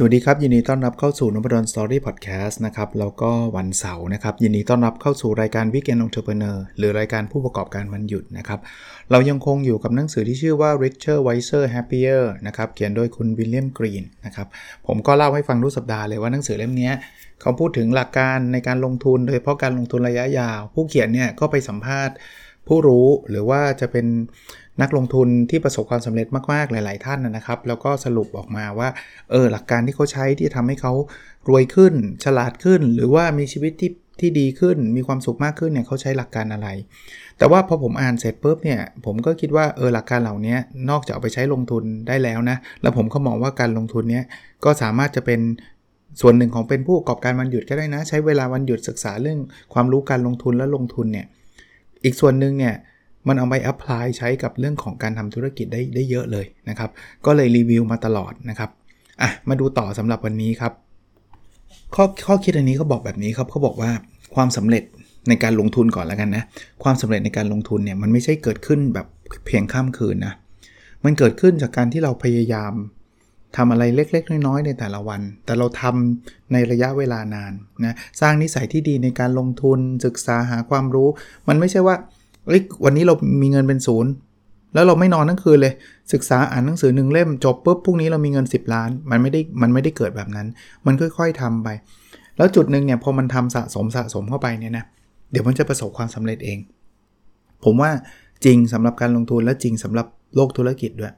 สวัสดีครับ ยินดีต้อนรับเข้าสู่นพดลสตอรี่พอดแคสต์นะครับแล้วก็วันเสาร์นะครับ ยินดีต้อนรับเข้าสู่รายการ Weekend Entrepreneur หรือรายการผู้ประกอบการวันหยุดนะครับ เรายังคงอยู่กับหนังสือที่ชื่อว่า Richer Wiser Happier นะครับเขียนโดยคุณวิลเลียมกรีนนะครับผมก็เล่าให้ฟังทุกสัปดาห์เลยว่าหนังสือเล่มนี้เขาพูดถึงหลักการในการลงทุน โดยเฉพาะการลงทุนระยะยาว ผู้เขียนเนี่ยก็ไปสัมภาษณ์ผู้รู้หรือว่าจะเป็น นักลงทุนที่ประสบความสำเร็จมากๆหลาย ๆ ท่านนะครับ แล้วก็สรุปออกมาว่าเออหลักการที่เขาใช้ที่ทำให้เขารวยขึ้น ฉลาดขึ้น หรือว่ามีชีวิตที่ที่ดีขึ้นมีความสุขมากขึ้นเนี่ยเขาใช้หลักการอะไร แต่ว่าพอผมอ่านเสร็จปุ๊บเนี่ยผมก็คิดว่าเออหลักการเหล่านี้นอกจากเอาไปใช้ลงทุนได้แล้วนะ แล้วผมก็มองว่าการลงทุนเนี้ยก็สามารถจะเป็นส่วนหนึ่งของเป็นผู้ประกอบการวันหยุดก็ได้นะ ใช้เวลาวันหยุดศึกษาเรื่องความรู้การลงทุนและลงทุนเนี่ยอีกส่วนหนึ่งเนี่ย มันเอาไปอัพพลายใช้กับเรื่องของการทำธุรกิจได้ได้เยอะเลยนะครับ ก็เลยรีวิวมาตลอดนะครับอะมาดูต่อสำหรับวันนี้ครับ ข้อข้อคิดอันนี้เขาบอกแบบนี้ครับเขาบอกว่าความสำเร็จในการลงทุนก่อนแล้วกันนะ ความสำเร็จในการลงทุนเนี่ยมันไม่ใช่เกิดขึ้นแบบเพียงข้ามคืนนะ มันเกิดขึ้นจากการที่เราพยายามทำอะไรเล็กๆ น้อยๆ ในแต่ละวัน แต่เราทำในระยะเวลานานนะ สร้างนิสัยที่ดีในการลงทุนศึกษาหาความรู้ มันไม่ใช่ว่า เอ้ยวันนี้เรามีเงินเป็นศูนย์แล้วเราไม่นอนทั้งคืนเลย ศึกษาอ่านหนังสือหนึ่งเล่มจบปุ๊บพรุ่งนี้เรามีเงิน 10 ล้าน มันไม่ได้มันไม่ได้เกิดแบบนั้น มันค่อย ๆทำไป แล้วจุดหนึ่งเนี่ยพอมันทำสะสมสะสมเข้าไปเนี่ยนะเดี๋ยวมันจะประสบความสำเร็จเอง ผมว่าจริงสำหรับการลงทุนและจริงสำหรับโลกธุรกิจด้วย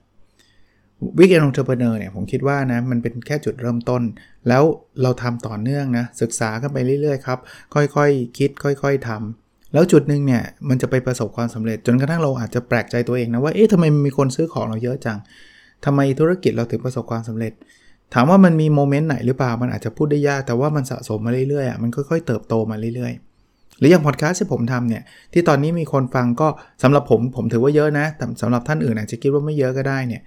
Weekend Entrepreneur เนี่ยผมคิดว่านะมันเป็นแค่จุดเริ่มต้น แล้วเราทำต่อเนื่องนะศึกษากันไปเรื่อยๆครับค่อยๆคิดค่อย ๆทำ แล้วจุดหนึ่งเนี่ยมันจะไปประสบความสำเร็จ จนกระทั่งเราอาจจะแปลกใจตัวเองนะว่าเอ๊ะทำไมมีคนซื้อของเราเยอะจังทำไมธุรกิจเราถึงประสบความสำเร็จ ถามว่ามันมีโมเมนต์ไหนหรือเปล่ามันอาจจะพูดได้ยากแต่ว่ามันสะสมมาเรื่อยๆอะมันค่อยๆเติบโตมาเรื่อยๆ หรืออย่างพอดแคสต์ที่ผมทำเนี่ยที่ตอนนี้มีคนฟังก็สำหรับผมผมถือว่าเยอะนะแต่สำหรับท่านอื่นอาจจะคิดว่าไม่เยอะก็ได้เนี่ย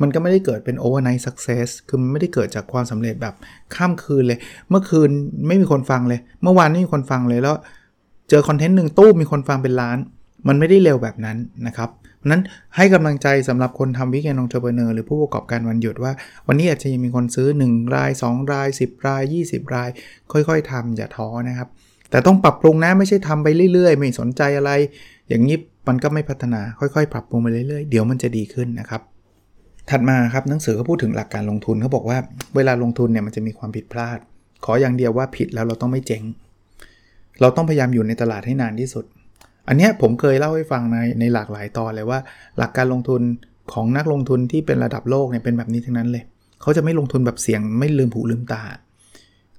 มันก็ไม่ได้เกิดเป็น overnight success คือมันไม่ได้เกิดจากความสำเร็จแบบข้ามคืนเลย เมื่อคืนไม่มีคนฟังเลย เมื่อวานไม่มีคนฟังเลยแล้ว เจอคอนเทนต์หนึ่งตู้มีคนฟังเป็นล้าน มันไม่ได้เร็วแบบนั้นนะครับนั้นให้กำลังใจสำหรับคนทำวิกเอนองเทอร์เบเนอร์หรือผู้ประกอบการวันหยุดว่า วันนี้อาจจะยังมีคนซื้อ 1 ราย 2 ราย 10 ราย 20 ราย ค่อยๆทำอย่าท้อนะครับ แต่ต้องปรับปรุงนะไม่ใช่ทำไปเรื่อยๆ ไม่สนใจอะไร อย่างนี้มันก็ไม่พัฒนาค่อยๆ ปรับปรุงไปเรื่อยๆ เดี๋ยวมันจะดีขึ้นนะครับ ถัดมาครับหนังสือเขาพูดถึงหลักการลงทุนเขาบอกว่า เวลาลงทุนเนี่ยมันจะมีความผิดพลาด ขออย่างเดียวว่าผิดแล้วเราต้องไม่เจ๊ง เราต้องพยายามอยู่ในตลาดให้นานที่สุด อันนี้ผมเคยเล่าให้ฟังในในหลากหลายตอนเลยว่า หลักการลงทุนของนักลงทุนที่เป็นระดับโลกเนี่ยเป็นแบบนี้ทั้งนั้นเลย เขาจะไม่ลงทุนแบบเสี่ยงไม่ลืมหูลืมตา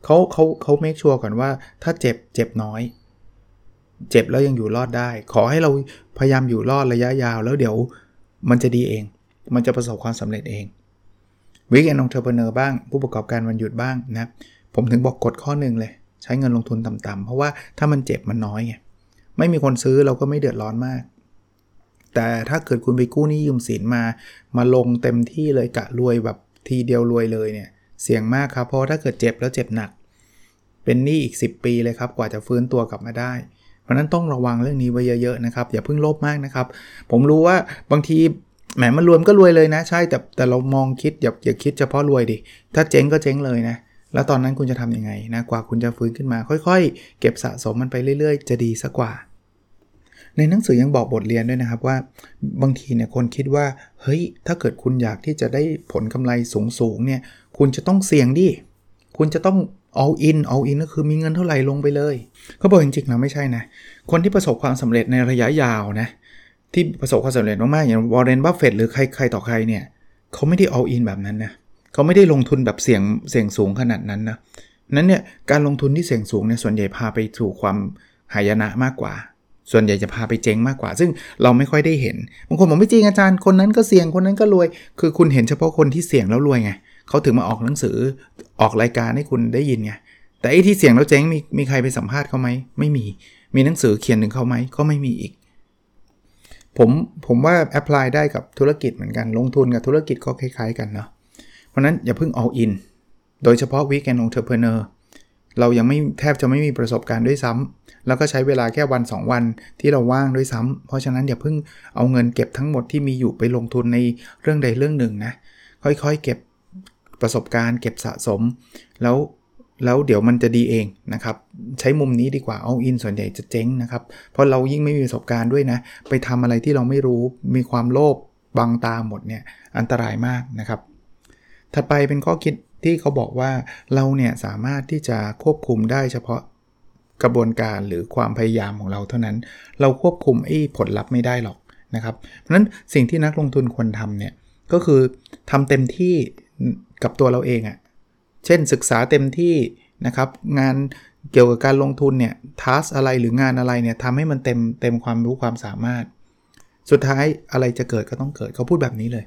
เขาเขาเขาเมคชัวร์ก่อนว่าถ้าเจ็บเจ็บน้อย เจ็บแล้วยังอยู่รอดได้ ขอให้เราพยายามอยู่รอดระยะยาว แล้วเดี๋ยวมันจะดีเอง มันจะประสบความสำเร็จเองวิกแอนองเทอร์เพเนอร์บ้าง ผู้ประกอบการวันหยุดบ้างนะผมถึงบอกกฎข้อหนึ่งเลย ใช้เงินลงทุนต่ำๆเพราะว่าถ้ามันเจ็บมันน้อยไงไม่มีคนซื้อเราก็ไม่เดือดร้อนมาก แต่ถ้าเกิดคุณไปกู้หนี้ยืมสินมา มาลงเต็มที่เลยกะรวยแบบทีเดียวรวยเลยเนี่ยเสี่ยงมากครับเพราะถ้าเกิดเจ็บแล้วเจ็บหนัก เป็นหนี้อีก 10 ปีเลยครับกว่าจะฟื้นตัวกลับมาได้เพราะนั้นต้องระวังเรื่องนี้ไว้เยอะๆนะครับ อย่าเพิ่งโลภมากนะครับ ผมรู้ว่าบางทีแหมมันรวมก็รวยเลยนะ ใช่แต่แต่เรามองคิดอย่าอย่าคิดเฉพาะรวยดิถ้าเจ๊งก็เจ๊งเลยนะ แล้วตอนนั้นคุณจะทำยังไงนะกว่าคุณจะฟื้นขึ้นมา ค่อยๆ เก็บสะสมมันไปเรื่อยๆ จะดีซะกว่า ในหนังสือยังบอกบทเรียนด้วยนะครับว่าบางทีเนี่ยคนคิดว่าเฮ้ยถ้าเกิดคุณอยากที่จะได้ผลกำไรสูงๆเนี่ยคุณจะต้องเสี่ยงดิคุณจะต้อง all in all in ก็คือมีเงินเท่าไหร่ลงไปเลยเขาบอกจริงๆนะไม่ใช่นะ คนที่ประสบความสำเร็จในระยะยาวนะที่ประสบความสำเร็จมากๆอย่างวอร์เรนบัฟเฟตหรือใครใครต่อใครเนี่ยเขาไม่ได้ all in แบบนั้นนะเขาไม่ได้ลงทุนแบบเสี่ยงเสี่ยงสูงขนาดนั้นนะนั้นเนี่ยการลงทุนที่เสี่ยงสูงเนี่ยส่วนใหญ่พาไปสู่ความหายนะมากกว่า ส่วนใหญ่จะพาไปเจ๊งมากกว่า ซึ่งเราไม่ค่อยได้เห็นบางคนบอกไม่จริงอาจารย์คนนั้นก็เสี่ยงคนนั้นก็รวย คือคุณเห็นเฉพาะคนที่เสี่ยงแล้วรวยไงเขาถึงมาออกหนังสือออกรายการให้คุณได้ยินไงแต่ไอ้ที่เสี่ยงแล้วเจ๊งมีมีใครไปสัมภาษณ์เขาไหมไม่มีมีหนังสือเขียนถึงเขาไหมก็ไม่มีอีกผมผมว่าแอพพลายได้กับธุรกิจเหมือนกันลงทุนกับธุรกิจก็คล้ายๆกันเนาะ ราะนั้นอย่าเพิ่งเอาอินโดยเฉพาะ Weekend Entrepreneur เรายังไม่แทบจะไม่มีประสบการณ์ด้วยซ้ำแล้วก็ใช้เวลาแค่วัน 2 วันที่เราว่างด้วยซ้ำเพราะฉะนั้นอย่าเพิ่งเอาเงินเก็บทั้งหมดที่มีอยู่ไปลงทุนในเรื่องใดเรื่องหนึ่งนะ ค่อยๆ เก็บประสบการณ์เก็บสะสม แล้วแล้วเดี๋ยวมันจะดีเองนะครับ ใช้มุมนี้ดีกว่าเอาอินส่วนใหญ่จะเจ๊งนะครับ เพราะเรายิ่งไม่มีประสบการณ์ด้วยนะ ไปทำอะไรที่เราไม่รู้มีความโลภบังตาหมดเนี่ยอันตรายมากนะครับ ถัดไปเป็นข้อคิดที่เขาบอกว่าเราเนี่ยสามารถที่จะควบคุมได้เฉพาะกระบวนการหรือความพยายามของเราเท่านั้น เราควบคุมไอ้ผลลัพธ์ไม่ได้หรอกนะครับ เพราะฉะนั้นสิ่งที่นักลงทุนควรทำเนี่ยก็คือทำเต็มที่กับตัวเราเองอะ่ะ เช่นศึกษาเต็มที่นะครับงานเกี่ยวกับการลงทุนเนี่ยทัสอะไรหรืองานอะไรเนี่ยทำให้มันเต็มเต็มความรู้ความสามารถ สุดท้ายอะไรจะเกิดก็ต้องเกิดเขาพูดแบบนี้เลย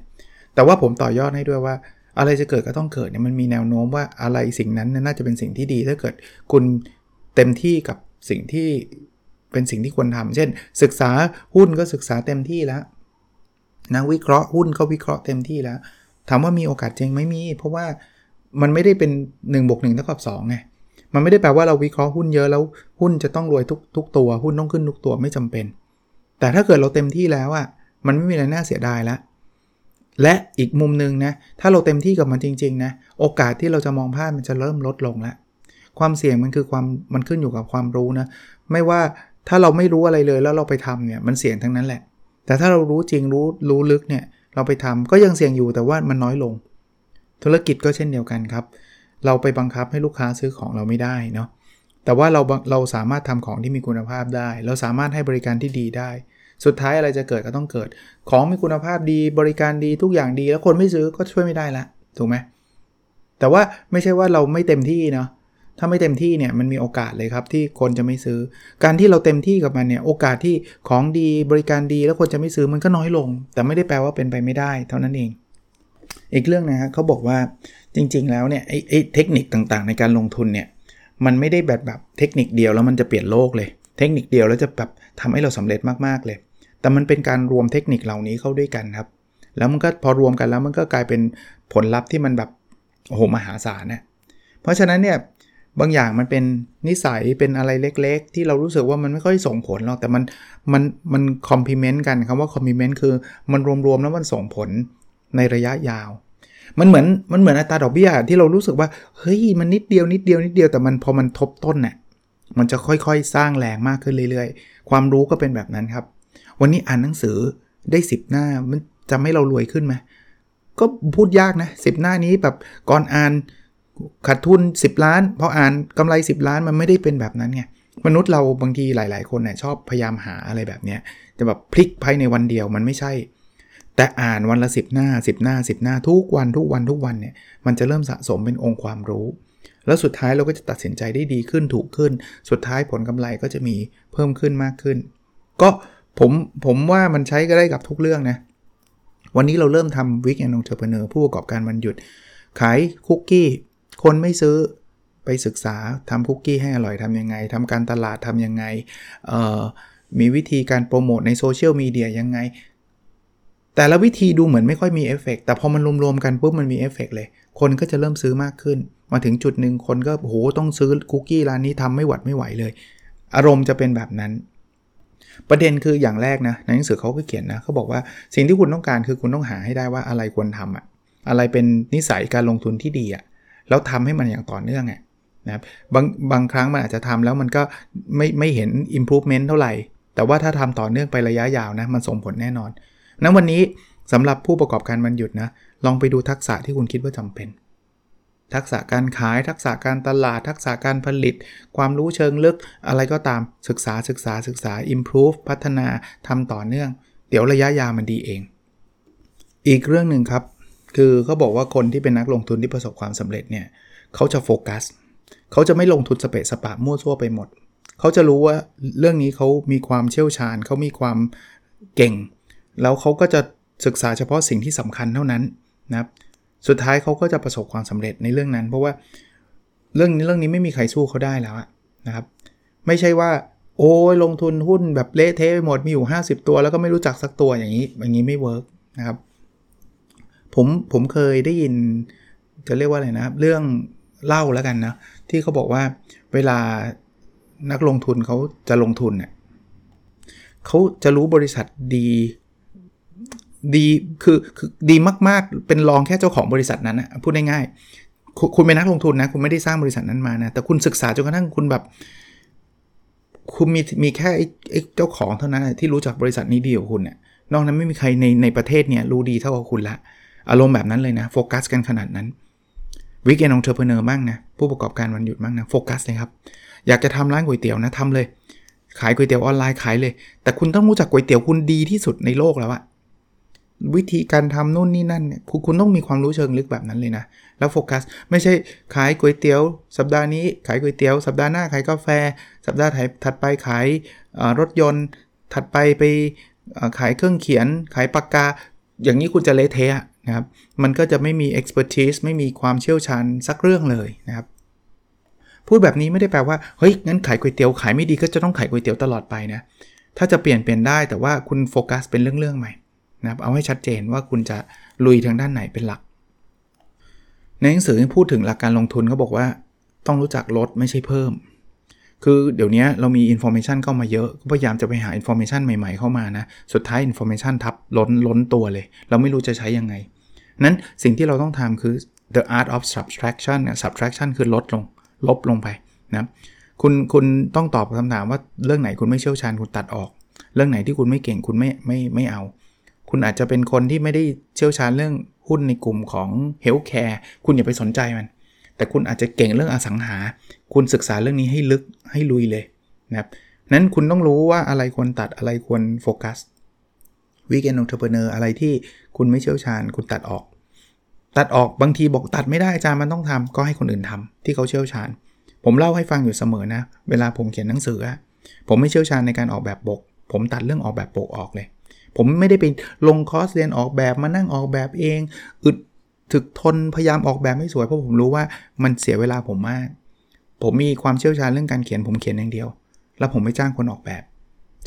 แต่ว่าผมต่อยอดให้ด้วยว่า อะไรจะเกิดก็ต้องเกิดเนี่ยมันมีแนวโน้มว่าอะไรสิ่งนั้นน่าจะเป็นสิ่งที่ดี ถ้าเกิดคุณเต็มที่กับสิ่งที่เป็นสิ่งที่ควรทำเช่น ศึกษาหุ้นก็ศึกษาเต็มที่แล้วนักวิเคราะห์หุ้นก็วิเคราะห์เต็มที่แล้ว ถามว่ามีโอกาสเจงไม่มี เพราะว่ามันไม่ได้เป็น1บวกหนึ่งเท่ากับ2ไงมันไม่ได้แปลว่าเราวิเคราะห์หุ้นเยอะแล้วหุ้นจะต้องรวยทุกทุกตัวหุ้นต้องขึ้นทุกตัวไม่จำเป็น แต่ถ้าเกิดเราเต็มที่แล้วอะ่ะมันไม่มีอะไรน่าเสียดายแล้ว และอีกมุมหนึ่งนะถ้าเราเต็มที่กับมันจริงๆนะโอกาสที่เราจะมองพลาดมันจะเริ่มลดลงแล้วความเสี่ยงมันคือความมันขึ้นอยู่กับความรู้นะไม่ว่าถ้าเราไม่รู้อะไรเลยแล้วเราไปทำเนี่ยมันเสี่ยงทั้งนั้นแหละ แต่ถ้าเรารู้จริงรู้รู้ลึกเนี่ยเราไปทำก็ยังเสี่ยงอยู่แต่ว่ามันน้อยลง ธุรกิจก็เช่นเดียวกันครับ เราไปบังคับให้ลูกค้าซื้อของเราไม่ได้เนาะแต่ว่าเราเราสามารถทำของที่มีคุณภาพได้ เราสามารถให้บริการที่ดีได้ สุดท้ายอะไรจะเกิดก็ต้องเกิด ของมีคุณภาพดีบริการดีทุกอย่างดี แล้วคนไม่ซื้อก็ช่วยไม่ได้ละถูกไหมแต่ว่าไม่ใช่ว่าเราไม่เต็มที่เนาะถ้าไม่เต็มที่เนี่ยมันมีโอกาสเลยครับที่คนจะไม่ซื้อ การที่เราเต็มที่กับมันเนี่ยโอกาสที่ของดีบริการดีแล้วคนจะไม่ซื้อมันก็น้อยลง แต่ไม่ได้แปลว่าเป็นไปไม่ได้เท่านั้นเอง อีกเรื่องนะฮะเขาบอกว่าจริง ๆ แล้วเนี่ยไอ้ไอ้เทคนิคต่างๆ ในการลงทุนเนี่ยมันไม่ได้แบบแบบเทคนิคเดียวแล้วมันจะเปลี่ยนโลกเลย เทคนิคเดียวแล้วจะแบบทำให้เราสำเร็จมากๆเลย แต่มันเป็นการรวมเทคนิคเหล่านี้เข้าด้วยกันครับ แล้วมันก็พอรวมกันแล้วมันก็กลายเป็นผลลัพธ์ที่มันแบบโอ้โหมหาศาลนะเพราะฉะนั้นเนี่ยบางอย่างมันเป็นนิสัยเป็นอะไรเล็กๆ ที่เรารู้สึกว่ามันไม่ค่อยส่งผลหรอกแต่มันมันมันคอมพลีเมนต์กันคำว่าคอมพลีเมนต์คือมันรวมๆแล้วมันส่งผลในระยะยาว มันเหมือนมันเหมือนอัตราดอกเบี้ยที่เรารู้สึกว่าเฮ้ยมันนิดเดียวนิดเดียวนิดเดียวแต่มันพอมันทบต้นเนี่ยมันจะค่อยๆ สร้างแรงมากขึ้นเรื่อยๆ ความรู้ก็เป็นแบบนั้นครับ วันนี้อ่านหนังสือได้ 10 หน้ามันจะให้เรารวยขึ้นไหมก็พูดยากนะสิหน้านี้แบบก่อนอ่านขาดทุน 10 ล้านพออ่านกำไร 10 ล้านมันไม่ได้เป็นแบบนั้นไงมนุษย์เราบางทีหลาย ๆ คนเนี่ยชอบพยายามหาอะไรแบบเนี้ยจะแบบพลิกภายในวันเดียวมันไม่ใช่ แต่อ่านวันละ 10 หน้า 10 หน้า 10 หน้าทุกวันทุกวันทุกวันเนี่ยมันจะเริ่มสะสมเป็นองค์ความรู้ แล้วสุดท้ายเราก็จะตัดสินใจได้ดีขึ้นถูกขึ้น สุดท้ายผลกำไรก็จะมีเพิ่มขึ้นมากขึ้น ก็ ผมผมว่ามันใช้ก็ได้กับทุกเรื่องนะ วันนี้เราเริ่มทำ Weekend Entrepreneur ผู้ประกอบการวันหยุด ขายคุกกี้ คนไม่ซื้อไปศึกษาทำคุกกี้ให้อร่อยทำยังไงทำการตลาดทำยังไงมีวิธีการโปรโมทในโซเชียลมีเดียยังไง แต่ละวิธีดูเหมือนไม่ค่อยมีเอฟเฟกแต่พอมันรวมๆกันปุ๊บมันมีเอฟเฟกเลย คนก็จะเริ่มซื้อมากขึ้น มาถึงจุดหนึ่งคนก็โหต้องซื้อคุกกี้ร้านนี้ทำไม่หวาดไม่ไหวเลย อารมณ์จะเป็นแบบนั้น ประเด็นคืออย่างแรกนะในหนังสือเขาก็เขียนนะเขาบอกว่าสิ่งที่คุณต้องการคือคุณต้องหาให้ได้ว่าอะไรควรทำอะอะไรเป็นนิสัยการลงทุนที่ดีอะแล้วทำให้มันอย่างต่อเนื่องนะครับบางบางครั้งมันอาจจะทำแล้วมันก็ไม่ไม่เห็น improvement เท่าไหร่ แต่ว่าถ้าทำต่อเนื่องไประยะยาวนะมันส่งผลแน่นอนนั้นวันนี้สำหรับผู้ประกอบการมันหยุดนะลองไปดูทักษะที่คุณคิดว่าจำเป็น ทักษะการขาย ทักษะการตลาด ทักษะการผลิต ความรู้เชิงลึก อะไรก็ตามศึกษาศึกษาศึกษา improve พัฒนาทำต่อเนื่อง เดี๋ยวระยะยาวมันดีเอง อีกเรื่องหนึ่งครับ คือเขาบอกว่าคนที่เป็นนักลงทุนที่ประสบความสำเร็จเนี่ยเขาจะโฟกัสเขาจะไม่ลงทุนสเปะสปะมั่วซั่วไปหมด เขาจะรู้ว่าเรื่องนี้เขามีความเชี่ยวชาญเขามีความเก่ง แล้วเขาก็จะศึกษาเฉพาะสิ่งที่สำคัญเท่านั้นนะครับ สุดท้ายเขาก็จะประสบความสำเร็จในเรื่องนั้น เพราะว่าเรื่องนี้เรื่องนี้ไม่มีใครสู้เขาได้แล้วนะครับ ไม่ใช่ว่า โอ้ยลงทุนหุ้นแบบเละเทะไปหมดมีอยู่ 50 ตัว แล้วก็ไม่รู้จักสักตัวอย่างนี้ อย่างนี้ไม่เวิร์กนะครับผมผมเคยได้ยินจะเรียกว่าอะไรนะครับ เรื่องเล่าแล้วกันนะ ที่เขาบอกว่าเวลานักลงทุนเขาจะลงทุนเนี่ยเขาจะรู้บริษัทดี ดีคือคือดีมากๆ เป็นรองแค่เจ้าของบริษัทนั้นนะพูดง่ายๆคุณคุณเป็นนักลงทุนนะ คุณไม่ได้สร้างบริษัทนั้นมานะ แต่คุณศึกษาจนกระทั่งคุณแบบ คุณมีมีแค่ไอ้เจ้าของเท่านั้นที่รู้จักบริษัทนี้ดีกว่าคุณเนี่ยนอกนั้นไม่มีใครในในประเทศเนี่ยรู้ดีเท่ากับคุณละ อารมณ์แบบนั้นเลยนะ โฟกัสกันขนาดนั้น Weekend Entrepreneur บ้างนะ ผู้ประกอบการวันหยุดบ้างนะ โฟกัสเลยครับ อยากจะทำร้านก๋วยเตี๋ยวนะทำเลย ขายก๋วยเตี๋ยวออนไลน์ขายเลย แต่คุณต้องรู้จักก๋วยเตี๋ยวคุณดีที่สุดในโลกแล้วอะ วิธีการทำนู่นนี่นั่นเนี่ยคุณคุณต้องมีความรู้เชิงลึกแบบนั้นเลยนะ แล้วโฟกัสไม่ใช่ขายก๋วยเตี๋ยวสัปดาห์นี้ขายก๋วยเตี๋ยวสัปดาห์หน้าขายกาแฟ สัปดาห์ถัดไปขายรถยนต์ ถัดไปไปขายเครื่องเขียน ขายปากกา อย่างนี้คุณจะเละเทะนะครับ มันก็จะไม่มี expertise ไม่มีความเชี่ยวชาญสักเรื่องเลยนะครับ พูดแบบนี้ไม่ได้แปลว่า เฮ้ย งั้นขายก๋วยเตี๋ยวขายไม่ดีก็จะต้องขายก๋วยเตี๋ยวตลอดไปนะ ถ้าจะเปลี่ยนเปลี่ยนได้แต่ว่าคุณโฟกัสเป็นเรื่องๆใหม่ นะครับเอาให้ชัดเจนว่าคุณจะลุยทางด้านไหนเป็นหลัก ในหนังสือพูดถึงหลักการลงทุนเขาบอกว่า ต้องรู้จักลดไม่ใช่เพิ่ม คือเดี๋ยวนี้เรามี information เข้ามาเยอะก็พยายามจะไปหา information ใหม่ๆเข้ามานะสุดท้าย information ทับล้นล้นตัวเลย เราไม่รู้จะใช้ยังไง นั้นสิ่งที่เราต้องทำคือ the art of subtraction subtraction คือลดลง ลบลงไปนะคุณคุณต้องตอบคำถามว่าเรื่องไหนคุณไม่เชี่ยวชาญคุณตัดออก เรื่องไหนที่คุณไม่เก่งคุณไม่ไม่ไม่เอา คุณอาจจะเป็นคนที่ไม่ได้เชี่ยวชาญเรื่องหุ้นในกลุ่มของ healthcare คุณอย่าไปสนใจมัน แต่คุณอาจจะเก่งเรื่องอสังหา คุณศึกษาเรื่องนี้ให้ลึกให้ลุยเลยนะครับนั้นคุณต้องรู้ว่าอะไรควรตัดอะไรควรโฟกัสWeekend Entrepreneur อะไรที่คุณไม่เชี่ยวชาญ คุณตัดออก ตัดออกบางทีบอกตัดไม่ได้อาจารย์มันต้องทำก็ให้คนอื่นทำที่เขาเชี่ยวชาญ ผมเล่าให้ฟังอยู่เสมอนะ เวลาผมเขียนหนังสือผมไม่เชี่ยวชาญในการออกแบบปก ผมตัดเรื่องออกแบบปกออกเลย ผมไม่ได้ไปลงคอร์สเรียนออกแบบมานั่งออกแบบเอง อึดถึกทนพยายามออกแบบให้สวยเพราะผมรู้ว่ามันเสียเวลาผมมาก ผมมีความเชี่ยวชาญเรื่องการเขียนผมเขียนอย่างเดียว แล้วผมไม่จ้างคนออกแบบ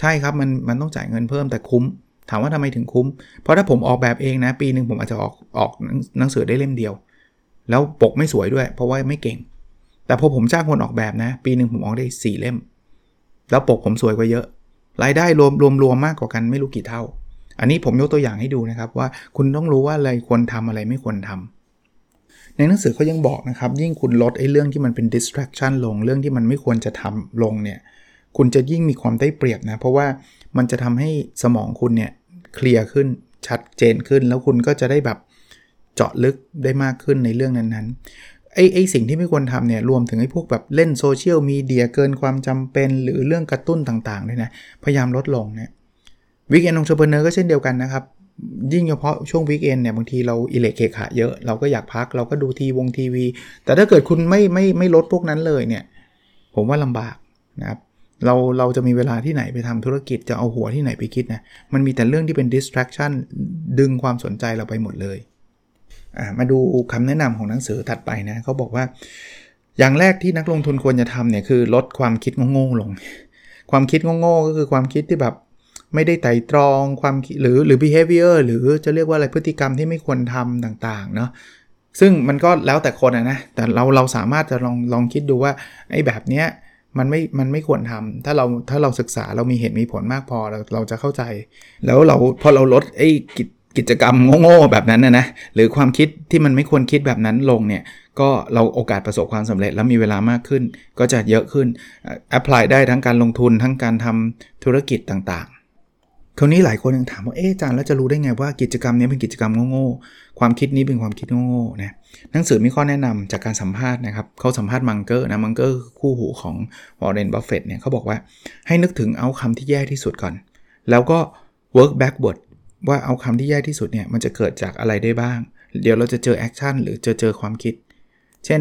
ใช่ครับมันมันต้องจ่ายเงินเพิ่มแต่คุ้ม ถามว่าทำไมถึงคุ้ม เพราะถ้าผมออกแบบเองนะ ปีหนึ่งผมอาจจะออกออกหนังสือได้เล่มเดียว แล้วปกไม่สวยด้วย เพราะว่าไม่เก่ง แต่พอผมจ้างคนออกแบบนะ ปีหนึ่งผมออกได้4เล่ม แล้วปกผมสวยกว่าเยอะ รายได้รวมรวมรวมมากกว่ากันไม่รู้กี่เท่า อันนี้ผมยกตัวอย่างให้ดูนะครับว่าคุณต้องรู้ว่าอะไรควรทำอะไรไม่ควรทำในหนังสือเขายังบอกนะครับ ยิ่งคุณลดไอ้เรื่องที่มันเป็น distraction ลงเรื่องที่มันไม่ควรจะทำลงเนี่ยคุณจะยิ่งมีความได้เปรียบนะ เพราะว่ามันจะทำให้สมองคุณเนี่ยเคลียร์ขึ้นชัดเจนขึ้น แล้วคุณก็จะได้แบบเจาะลึกได้มากขึ้นในเรื่องนั้นๆ ไอ้ไอ้สิ่งที่ไม่ควรทำเนี่ยรวมถึงไอ้พวกแบบเล่นโซเชียลมีเดียเกินความจำเป็น หรือเรื่องกระตุ้นต่างๆด้วยนะพยายามลดลงเนี่ย Weekend Entrepreneur ก็เช่นเดียวกันนะครับ ยิ่งเฉพาะช่วง weekend เนี่ยบางทีเราอิเล็กเคขาเยอะเราก็อยากพักเราก็ดูทีวงทีวี แต่ถ้าเกิดคุณไม่ไม่ไม่ลดพวกนั้นเลยเนี่ยผมว่าลำบากนะครับเราเราจะมีเวลาที่ไหนไปทำธุรกิจจะเอาหัวที่ไหนไปคิดนะมันมีแต่เรื่องที่เป็น distraction ดึงความสนใจเราไปหมดเลย มาดูคำแนะนำของหนังสือถัดไปนะเขาบอกว่า อย่างแรกที่นักลงทุนควรจะทำเนี่ยคือลดความคิดโง่ๆลง ความคิดโง่ๆก็คือความคิดที่แบบไม่ได้ไต่ตรองความหรือหรือ behavior หรือจะเรียกว่าอะไรพฤติกรรมที่ไม่ควรทำต่างๆเนาะซึ่งมันก็แล้วแต่คนนะแต่เราเราสามารถจะลองลองคิดดูว่าไอ้แบบเนี้ยมันไม่ มันไม่ควรทำถ้าเรา ถ้าเราศึกษาเรามีเหตุมีผลมากพอ เราเราจะเข้าใจ แล้วเราพอเราลดไอ้กิจ กิจกรรมโง่ๆแบบนั้นนะนะหรือความคิดที่มันไม่ควรคิดแบบนั้นลงเนี่ยก็เราโอกาสประสบความสำเร็จ แล้วมีเวลามากขึ้น ก็จะเยอะขึ้นแอพพลายได้ทั้งการลงทุนทั้งการทำธุรกิจต่างๆ คราวนี้หลายคนยังถามว่าเอ๊ะอาจารย์แล้วจะรู้ได้ไงว่ากิจกรรมนี้เป็นกิจกรรมโง่ๆความคิดนี้เป็นความคิดโง่ๆนะหนังสือมีข้อแนะนำจากการสัมภาษณ์นะครับเขาสัมภาษณ์มังเกอร์นะมังเกอร์คู่หูของวอร์เรนบัฟเฟตเนี่ยเขาบอกว่าให้นึกถึง outcome ที่แย่ที่สุดก่อน แล้วก็ work backward ว่า outcome ที่แย่ที่สุดเนี่ยมันจะเกิดจากอะไรได้บ้าง เดี๋ยวเราจะเจอ action หรือเจอเจอความคิด เช่น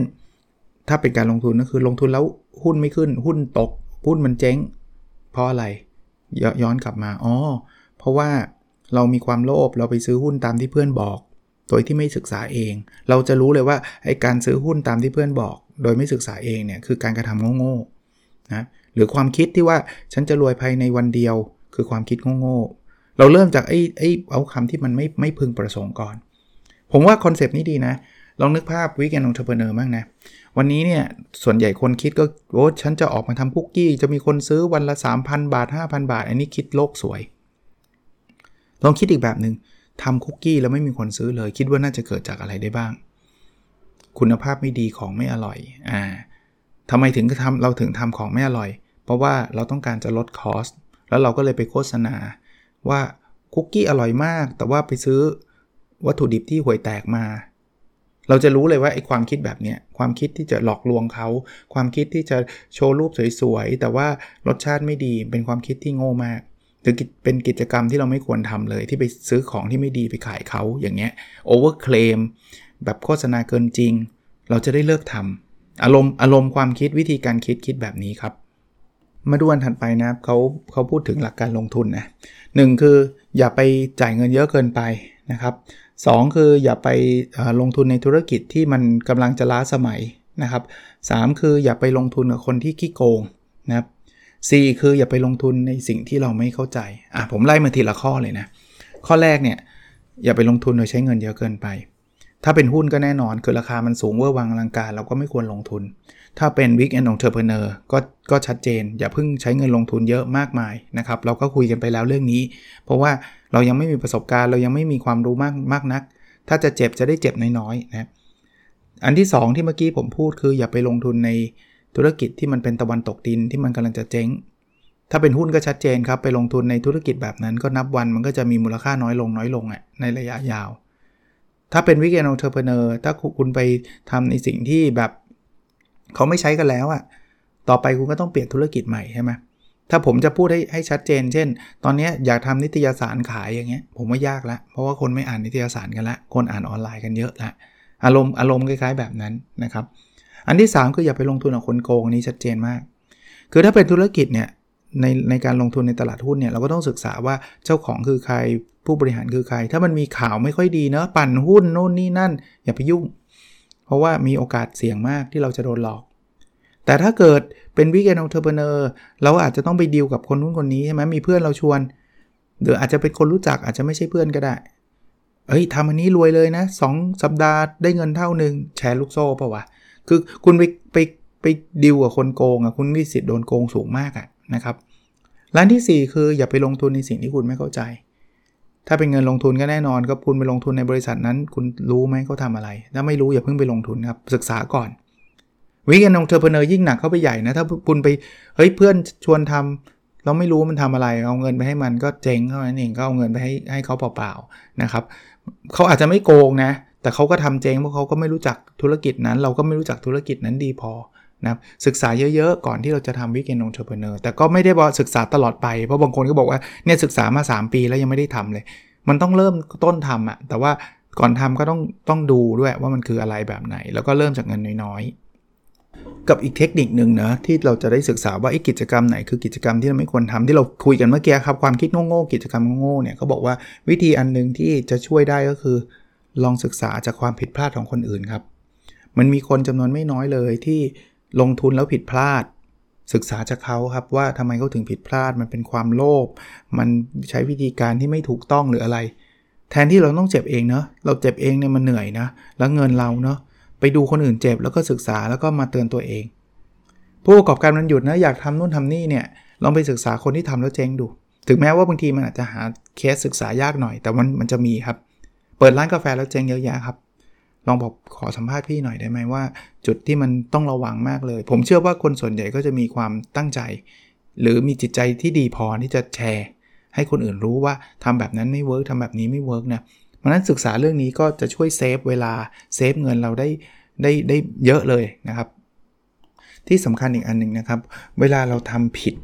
ถ้าเป็นการลงทุนก็คือลงทุนแล้วหุ้นไม่ขึ้น หุ้นตก หุ้นมันเจ๊ง เพราะอะไรย้อนกลับมาอ๋อเพราะว่าเรามีความโลภเราไปซื้อหุ้นตามที่เพื่อนบอก โดยที่ไม่ศึกษาเอง เราจะรู้เลยว่าไอ้การซื้อหุ้นตามที่เพื่อนบอก โดยไม่ศึกษาเองเนี่ยคือการกระทำโง่ๆนะหรือความคิดที่ว่าฉันจะรวยภายในวันเดียว คือความคิดโง่ๆ เราเริ่มจากไอ้ไอ้ outcome ที่มันไม่ไม่พึงประสงค์ก่อน ผมว่าคอนเซปต์นี้ดีนะ ลองนึกภาพ Weekend Entrepreneur บ้างนะ วันนี้เนี่ย ส่วนใหญ่คนคิดก็โอ้ฉันจะออกมาทำคุกกี้ จะมีคนซื้อวันละ 3,000 บาท 5,000 บาท อันนี้คิดโลกสวย ลองคิดอีกแบบหนึง่งทำคุกกี้แล้วไม่มีคนซื้อเลย คิดว่าน่าจะเกิดจากอะไรได้บ้าง คุณภาพไม่ดีของไม่อร่อยอ่าทำไมถึงทำเราถึงทำของไม่อร่อย เพราะว่าเราต้องการจะลดคอสแล้วเราก็เลยไปโฆษณา ว่าคุกกี้อร่อยมาก แต่ว่าไปซื้อวัตถุดิบที่ห่วยแตกมา เราจะรู้เลยว่าไอ้ความคิดแบบเนี้ยความคิดที่จะหลอกลวงเขา ความคิดที่จะโชว์รูปสวยๆ แต่ว่ารสชาติไม่ดีเป็นความคิดที่โง่มากหรือเป็นกิจกรรมที่เราไม่ควรทำเลย ที่ไปซื้อของที่ไม่ดีไปขายเขาอย่างเงี้ยโอเวอร์เคลมแบบโฆษณาเกินจริง เราจะได้เลิกทำอารมณ์อารมณ์ความคิดวิธีการคิดคิดแบบนี้ครับ มาดูวันถัดไปนะเขาเขาพูดถึงหลักการลงทุนนะหนึ่งคืออย่าไปจ่ายเงินเยอะเกินไปนะครับสองคืออย่าไปลงทุนในธุรกิจที่มันกำลังจะล้าสมัยนะครับสามคืออย่าไปลงทุนกับคนที่ขี้โกงนะครับสี่คืออย่าไปลงทุนในสิ่งที่เราไม่เข้าใจอะผมไล่มาทีละข้อเลยนะข้อแรกเนี่ยอย่าไปลงทุนโดยใช้เงินเยอะเกินไป ถ้าเป็นหุ้นก็แน่นอนคือราคามันสูงเวอร์วังอลังการ เราก็ไม่ควรลงทุน ถ้าเป็น weekend entrepreneur ก็ก็ชัดเจน อย่าเพิ่งใช้เงินลงทุนเยอะมากมายนะครับ เราก็คุยกันไปแล้วเรื่องนี้ เพราะว่าเรายังไม่มีประสบการณ์ เรายังไม่มีความรู้มากมากนัก ถ้าจะเจ็บจะได้เจ็บน้อยๆนะอันที่ 2 ที่เมื่อกี้ผมพูดคืออย่าไปลงทุนในธุรกิจที่มันเป็นตะวันตกดินที่มันกำลังจะเจ๊ง ถ้าเป็นหุ้นก็ชัดเจนครับ ไปลงทุนในธุรกิจแบบนั้นก็นับวันมันก็จะมีมูลค่าน้อยลงน้อยลงอะในระยะยาว ถ้าเป็นวิกเกนองเทอร์เพเนอร์ถ้าคุณไปทำในสิ่งที่แบบ เขาไม่ใช้กันแล้วอะต่อไปคุณก็ต้องเปลี่ยนธุรกิจใหม่ใช่ไหมถ้าผมจะพูดให้ให้ชัดเจน เช่น ตอนนี้อยากทำนิตยสารขายอย่างเงี้ย ผมว่ายากละ เพราะว่าคนไม่อ่านนิตยสารกันละ คนอ่านออนไลน์กันเยอะละ อารมณ์อารมณ์คล้ายๆ แบบนั้นนะครับ อันที่ 3 คืออย่าไปลงทุนกับคนโกงนี้ชัดเจนมาก คือถ้าเป็นธุรกิจเนี่ยในในการลงทุนในตลาดหุ้นเนี่ยเราก็ต้องศึกษาว่าเจ้าของคือใครผู้บริหารคือใคร ถ้ามันมีข่าวไม่ค่อยดีเนะปั่นหุ้นโน่นนี่นั่น อย่าไปยุ่ง ราะว่ามีโอกาสเสี่ยงมากที่เราจะโดนหลอก แต่ถ้าเกิดเป็นวิกเกนองเทอร์เบเนอร์เราอาจจะต้องไปดีลกับคนนู้นคนนี้ใช่ไหมมีเพื่อนเราชวนหรืออาจจะเป็นคนรู้จักอาจจะไม่ใช่เพื่อนก็ได้เอ้ยทำอันนี้รวยเลยนะสสัปดาห์ได้เงินเท่าหนึ่งแชร์ลูกโซ่ป่าวะ คือคุณไปไปไปดิวกับคนโกงอะคุณมีสิทธิ์โดนโกงสูงมากอะนะครับร้านที่ 4 คืออย่าไปลงทุนในสิ่งที่คุณไม่เข้าใจ ถ้าเป็นเงินลงทุนก็แน่นอนก็คุณไปลงทุนในบริษัทนั้น คุณรู้ไหมเขาทำอะไร ถ้าไม่รู้อย่าเพิ่งไปลงทุนครับ ศึกษาก่อน weekend entrepreneur ยิ่งหนักเข้าไปใหญ่นะ ถ้าคุณไปเฮ้ยเพื่อนชวนทำเราไม่รู้มันทำอะไร เอาเงินไปให้มันก็เจ๊งเท่านั้นเองก็เอาเงินไปให้ให้เขาเปล่าๆนะครับเขาอาจจะไม่โกงนะ แต่เขาก็ทำเจ๊งเพราะเขาก็ไม่รู้จักธุรกิจนั้น เราก็ไม่รู้จักธุรกิจนั้นดีพอ นะศึกษาเยอะๆ ก่อนที่เราจะทำ weekend entrepreneur แต่ก็ไม่ได้บอกศึกษาตลอดไป เพราะบางคนก็บอกว่าเนี่ยศึกษามา 3 ปีแล้วยังไม่ได้ทำเลย มันต้องเริ่มต้นทำอะแต่ว่าก่อนทำก็ต้องต้องดูด้วยว่ามันคืออะไรแบบไหน แล้วก็เริ่มจากเงินน้อยๆ กับอีกเทคนิคหนึ่งนะที่เราจะได้ศึกษาว่าไอ้กิจกรรมไหนคือกิจกรรมที่เราไม่ควรทำที่เราคุยกันเมื่อกี้ครับความคิดโง่ๆกิจกรรมโง่ๆเนี่ยเขาบอกว่าวิธีอันนึงที่จะช่วยได้ก็คือ ลองศึกษาจากความผิดพลาดของคนอื่นครับ มันมีคนจำนวนไม่น้อยเลยที่ ลงทุนแล้วผิดพลาด ศึกษาจากเขาครับว่าทำไมเขาถึงผิดพลาด มันเป็นความโลภมันใช้วิธีการที่ไม่ถูกต้องหรืออะไร แทนที่เราต้องเจ็บเองเนาะเราเจ็บเองเนี่ยมันเหนื่อยนะแล้วเงินเราเนาะไปดูคนอื่นเจ็บแล้วก็ศึกษาแล้วก็มาเตือนตัวเอง ผู้ประกอบการมันหยุดนะอยากทำนู่นทำนี่เนี่ยลองไปศึกษาคนที่ทำแล้วเจ๊งดู ถึงแม้ว่าบางทีมันอาจจะหาเคสศึกษายากหน่อย แต่มันมันจะมีครับ เปิดร้านกาแฟแล้วเจ๊งเยอะแยะครับ ลองบอกขอสัมภาษณ์พี่หน่อยได้ไหมว่า จุดที่มันต้องระวังมากเลย ผมเชื่อว่าคนส่วนใหญ่ก็จะมีความตั้งใจ หรือมีจิตใจที่ดีพอที่จะแชร์ ให้คนอื่นรู้ว่าทำแบบนั้นไม่ work ทำแบบนี้ไม่ work นะเพราะนั้นศึกษาเรื่องนี้ก็จะช่วย save เวลา save เงินเราได้ได้ได้เยอะเลยนะครับ ที่สำคัญอีกอันหนึ่งนะครับ เวลาเราทำผิด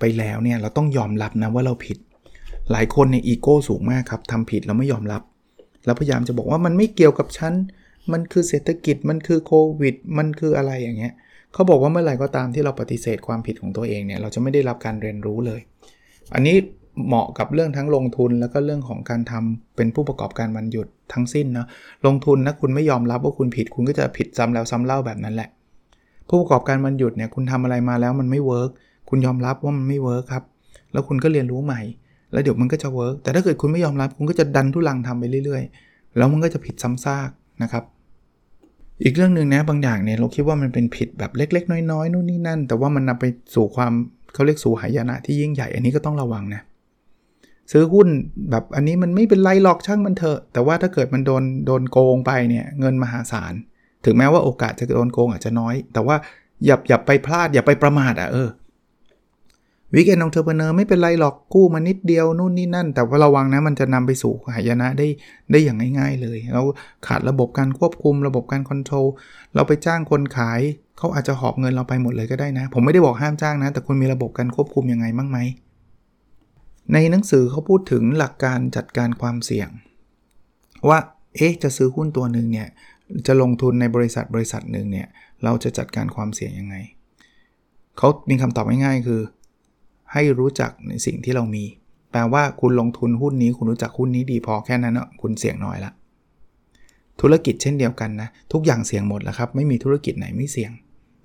ไปแล้วเนี่ยเราต้องยอมรับนะว่าเราผิด หลายคนในอีโก้สูงมากครับทำผิดแล้วไม่ยอมรับ แล้วพยายามจะบอกว่ามันไม่เกี่ยวกับฉัน มันคือเศรษฐกิจ มันคือโควิด มันคืออะไรอย่างเงี้ยเขาบอกว่าเมื่อไหร่ก็ตามที่เราปฏิเสธความผิดของตัวเองเนี่ย เราจะไม่ได้รับการเรียนรู้เลย อันนี้เหมาะกับเรื่องทั้งลงทุนแล้วก็เรื่องของการทำเป็นผู้ประกอบการวันหยุดทั้งสิ้นนะลงทุนนะคุณไม่ยอมรับว่าคุณผิด คุณก็จะผิดซ้ำแล้วซ้ำเล่าแบบนั้นแหละ ผู้ประกอบการวันหยุดเนี่ยคุณทำอะไรมาแล้วมันไม่ work คุณยอมรับว่ามันไม่ work ครับ แล้วคุณก็เรียนรู้ใหม่ แล้วเดี๋ยวมันก็จะ work แต่ถ้าเกิดคุณไม่ยอมรับคุณก็จะดันทุรังทำไปเรื่อยๆ แล้วมันก็จะผิดซ้ำซากนะครับ อีกเรื่องหนึ่งนะบางอย่างเนี่ยเราคิดว่ามันเป็นผิดแบบเล็ก ๆ น้อยๆนู่นนี่นั่น แต่ว่ามันนำไปสู่ความเขาเรียกสู่หายนะที่ยิ่งใหญ่อันนี้ก็ต้องระวังนะซื้อหุ้นแบบอันนี้มันไม่เป็นไรหรอกช่างมันเถอะ แต่ว่าถ้าเกิดมันโดนโดนโกงไปเนี่ยเงินมหาศาล ถึงแม้ว่าโอกาสจะโดนโกงอาจจะน้อย แต่ว่าอย่าอย่าไปพลาดอย่าไปประมาทอะเออ weekend entrepreneur ไม่เป็นไรหรอกกู้มานิดเดียวนู่นนี่นั่น แต่ว่าระวังนะมันจะนำไปสู่หายนะได้ได้อย่างง่าย ๆเลย เราขาดระบบการควบคุมระบบการคอนโทรลเราไปจ้างคนขายเขาอาจจะหอบเงินเราไปหมดเลยก็ได้นะ ผมไม่ได้บอกห้ามจ้างนะ แต่คุณมีระบบการควบคุมยังไงบ้างไหมในหนังสือเขาพูดถึงหลักการจัดการความเสี่ยง ว่าเอ๊ะจะซื้อหุ้นตัวหนึ่งเนี่ยจะลงทุนในบริษัทบริษัทหนึ่งเนี่ยเราจะจัดการความเสี่ยงยังไงเขามีคำตอบง่ายๆคือ ให้รู้จักในสิ่งที่เรามี แปลว่าคุณลงทุนหุ้นนี้ คุณรู้จักหุ้นนี้ดีพอแค่นั้นเนาะคุณเสี่ยงน้อยละ ธุรกิจเช่นเดียวกันนะ ทุกอย่างเสี่ยงหมดแล้วครับ ไม่มีธุรกิจไหนไม่เสี่ยง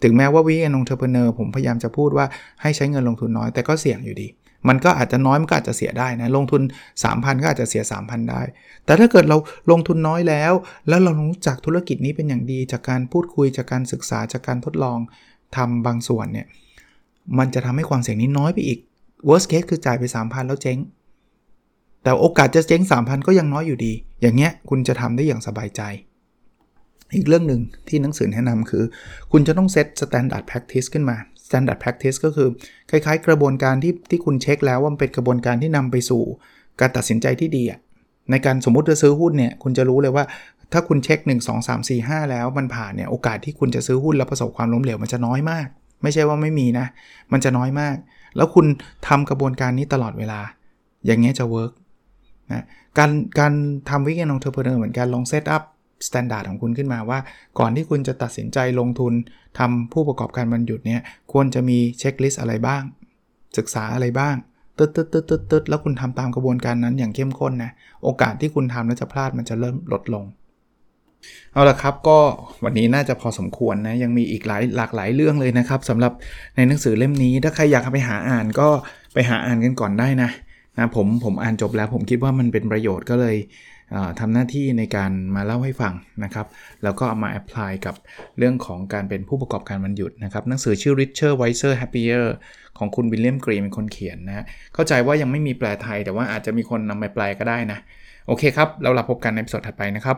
ถึงแม้ว่าวิเอนองเทอร์เพเนอร์ผมพยายามจะพูดว่าให้ใช้เงินลงทุนน้อยแต่ก็เสี่ยงอยู่ดี มันก็อาจจะน้อยมันก็อาจจะเสียได้นะ ลงทุน 3,000 ก็อาจจะเสีย 3,000 ได้ แต่ถ้าเกิดเราลงทุนน้อยแล้ว แล้วเรารู้จักธุรกิจนี้เป็นอย่างดี จากการพูดคุยจากการศึกษาจากการทดลองทำบางส่วนเนี่ย มันจะทำให้ความเสี่ยงนี้น้อยไปอีก worst case คือจ่ายไป 3,000 แล้วเจ๊ง แต่โอกาสจะเจ๊ง 3,000 ก็ยังน้อยอยู่ดี อย่างเงี้ยคุณจะทำได้อย่างสบายใจ อีกเรื่องหนึ่งที่หนังสือแนะนำคือ คุณจะต้องเซต standard practice ขึ้นมา standard practice ก็คือ คล้ายๆ กระบวนการที่ที่คุณเช็คแล้วว่ามันเป็นกระบวนการที่นำไปสู่ การตัดสินใจที่ดีอะในการสมมุติจะซื้อหุ้นเนี่ยคุณจะรู้เลยว่าถ้าคุณเช็ค 1 2 3 4 5 แล้วมันผ่านเนี่ยโอกาสที่คุณจะซื้อหุ้นแล้วประสบความล้มเหลวมันจะน้อยมาก ไม่ใช่ว่าไม่มีนะ มันจะน้อยมาก แล้วคุณทำกระบวนการนี้ตลอดเวลา อย่างเงี้ยจะ work นะการการทำ weekend entrepreneur เหมือนกันลอง set up standard ของคุณขึ้นมาว่า ก่อนที่คุณจะตัดสินใจลงทุนทำผู้ประกอบการวันหยุดเนี่ยควรจะมี checklist อะไรบ้าง ศึกษาอะไรบ้างตึ๊ดตึ๊ดตึ๊ดตึ๊ดตึ๊ดแล้วคุณทำตามกระบวนการนั้นอย่างเข้มข้นนะโอกาสที่คุณทำแล้วจะพลาดมันจะเริ่มลดลง เอาละครับก็วันนี้น่าจะพอสมควรนะ ยังมีอีกหลายหลากหลายเรื่องเลยนะครับสำหรับในหนังสือเล่มนี้ ถ้าใครอยากไปหาอ่านก็ไปหาอ่านกันก่อนได้นะนะผมผมอ่านจบแล้วผมคิดว่ามันเป็นประโยชน์ก็เลยทำหน้าที่ในการมาเล่าให้ฟังนะครับ แล้วก็เอามาแอพพลายกับเรื่องของการเป็นผู้ประกอบการวันหยุดนะครับหนังสือชื่อ Richer Wiser Happier ของคุณวิลเลียมกรีเป็นคนเขียนนะเข้าใจว่ายังไม่มีแปลไทย แต่ว่าอาจจะมีคนนำไปแปลก็ได้นะ โอเคครับเราลาพบกันในสดถัดไปนะครับ